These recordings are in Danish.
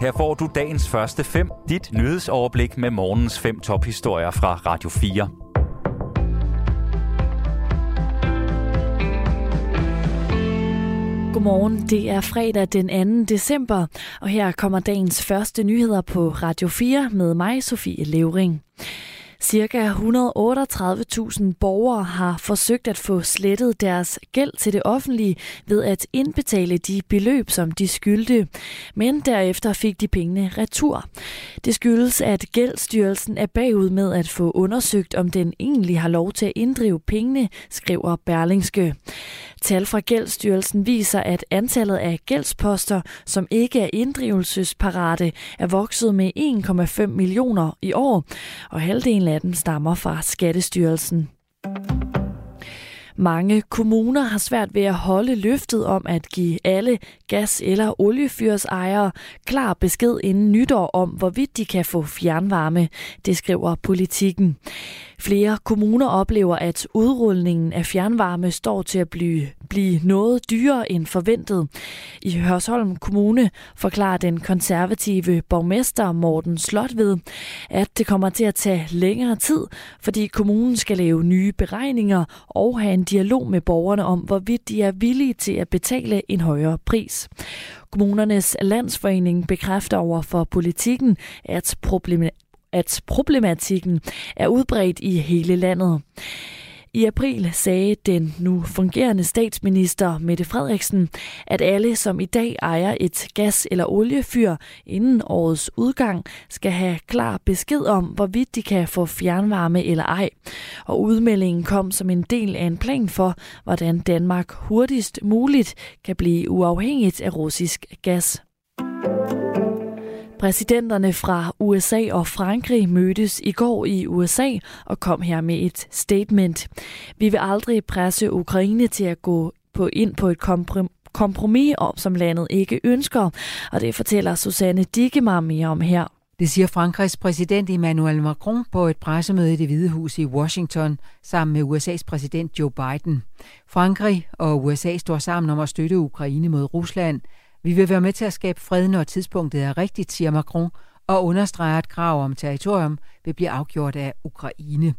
Her får du dagens første fem, dit nyhedsoverblik med morgens fem tophistorier fra Radio 4. Godmorgen, det er fredag den 2. december, og her kommer dagens første nyheder på Radio 4 med mig, Sofie Levering. Cirka 138.000 borgere har forsøgt at få slettet deres gæld til det offentlige ved at indbetale de beløb, som de skyldte. Men derefter fik de pengene retur. Det skyldes, at Gældsstyrelsen er bagud med at få undersøgt, om den egentlig har lov til at inddrive pengene, skriver Berlingske. Tal fra Gældsstyrelsen viser, at antallet af gældsposter, som ikke er inddrivelsesparate, er vokset med 1,5 millioner i år, og halvdelen af dem stammer fra Skattestyrelsen. Mange kommuner har svært ved at holde løftet om at give alle gas- eller oliefyrsejere klar besked inden nytår om, hvorvidt de kan få fjernvarme, det skriver politikken. Flere kommuner oplever, at udrulningen af fjernvarme står til at blive, blive noget dyrere end forventet. I Hørsholm Kommune forklarer den konservative borgmester Morten Slotved, at det kommer til at tage længere tid, fordi kommunen skal lave nye beregninger og have en dialog med borgerne om, hvorvidt de er villige til at betale en højere pris. Kommunernes landsforening bekræfter over for politikken, at problemet at problematikken er udbredt i hele landet. I april sagde den nu fungerende statsminister Mette Frederiksen, at alle, som i dag ejer et gas- eller oliefyr inden årets udgang, skal have klar besked om, hvorvidt de kan få fjernvarme eller ej. Og udmeldingen kom som en del af en plan for, hvordan Danmark hurtigst muligt kan blive uafhængigt af russisk gas. Præsidenterne fra USA og Frankrig mødtes i går i USA og kom her med et statement. Vi vil aldrig presse Ukraine til at gå på ind på et kompromis om, som landet ikke ønsker, og det fortæller Susanne Digemar mere om her. Det siger Frankrigs præsident Emmanuel Macron på et pressemøde i det Hvide Hus i Washington sammen med USA's præsident Joe Biden. Frankrig og USA står sammen om at støtte Ukraine mod Rusland – vi vil være med til at skabe fred, når tidspunktet er rigtigt, siger Macron, og understreger, at krav om territorium vil blive afgjort af Ukraine.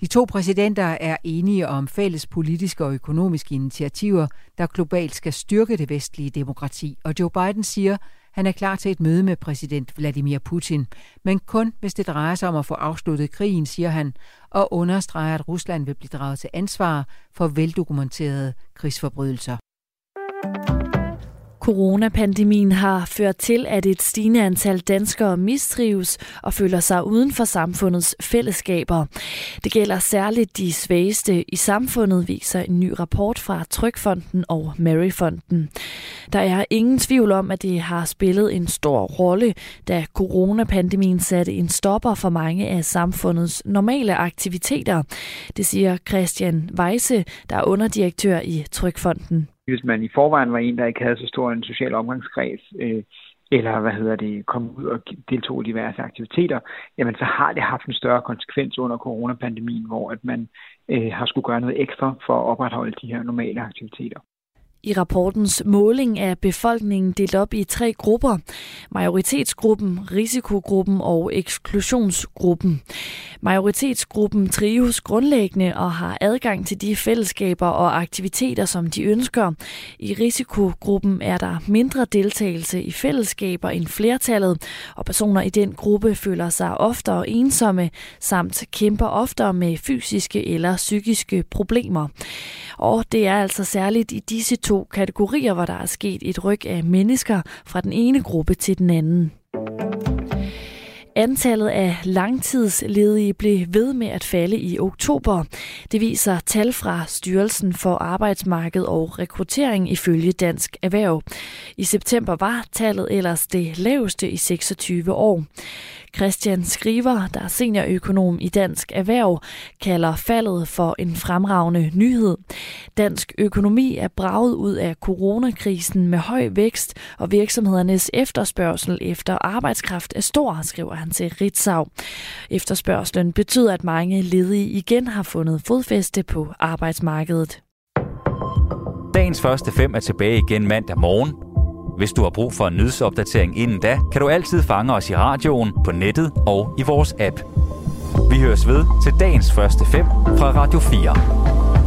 De to præsidenter er enige om fælles politiske og økonomiske initiativer, der globalt skal styrke det vestlige demokrati, og Joe Biden siger, han er klar til et møde med præsident Vladimir Putin, men kun hvis det drejer sig om at få afsluttet krigen, siger han, og understreger, at Rusland vil blive draget til ansvar for veldokumenterede krigsforbrydelser. Coronapandemien har ført til, at et stigende antal danskere mistrives og føler sig uden for samfundets fællesskaber. Det gælder særligt de svageste i samfundet, viser en ny rapport fra Trykfonden og Maryfonden. Der er ingen tvivl om, at det har spillet en stor rolle, da coronapandemien satte en stopper for mange af samfundets normale aktiviteter. Det siger Christian Weise, der er underdirektør i Trykfonden hvis man i forvejen var en, der ikke havde så stor en social omgangskreds, øh, eller hvad hedder det, kom ud og deltog i diverse aktiviteter, jamen så har det haft en større konsekvens under coronapandemien, hvor at man øh, har skulle gøre noget ekstra for at opretholde de her normale aktiviteter. I rapportens måling er befolkningen delt op i tre grupper. Majoritetsgruppen, risikogruppen og eksklusionsgruppen. Majoritetsgruppen trives grundlæggende og har adgang til de fællesskaber og aktiviteter, som de ønsker. I risikogruppen er der mindre deltagelse i fællesskaber end flertallet, og personer i den gruppe føler sig oftere ensomme, samt kæmper oftere med fysiske eller psykiske problemer. Og det er altså særligt i disse to kategorier, hvor der er sket et ryg af mennesker fra den ene gruppe til den anden. Antallet af langtidsledige blev ved med at falde i oktober. Det viser tal fra Styrelsen for Arbejdsmarked og Rekruttering ifølge Dansk Erhverv. I september var tallet ellers det laveste i 26 år. Christian Skriver, der er seniorøkonom i Dansk Erhverv, kalder faldet for en fremragende nyhed. Dansk økonomi er braget ud af coronakrisen med høj vækst, og virksomhedernes efterspørgsel efter arbejdskraft er stor, skriver han til Ritzau. Efterspørgselen betyder, at mange ledige igen har fundet fodfæste på arbejdsmarkedet. Dagens første fem er tilbage igen mandag morgen. Hvis du har brug for en nyhedsopdatering inden da, kan du altid fange os i radioen, på nettet og i vores app. Vi høres ved til dagens første fem fra Radio 4.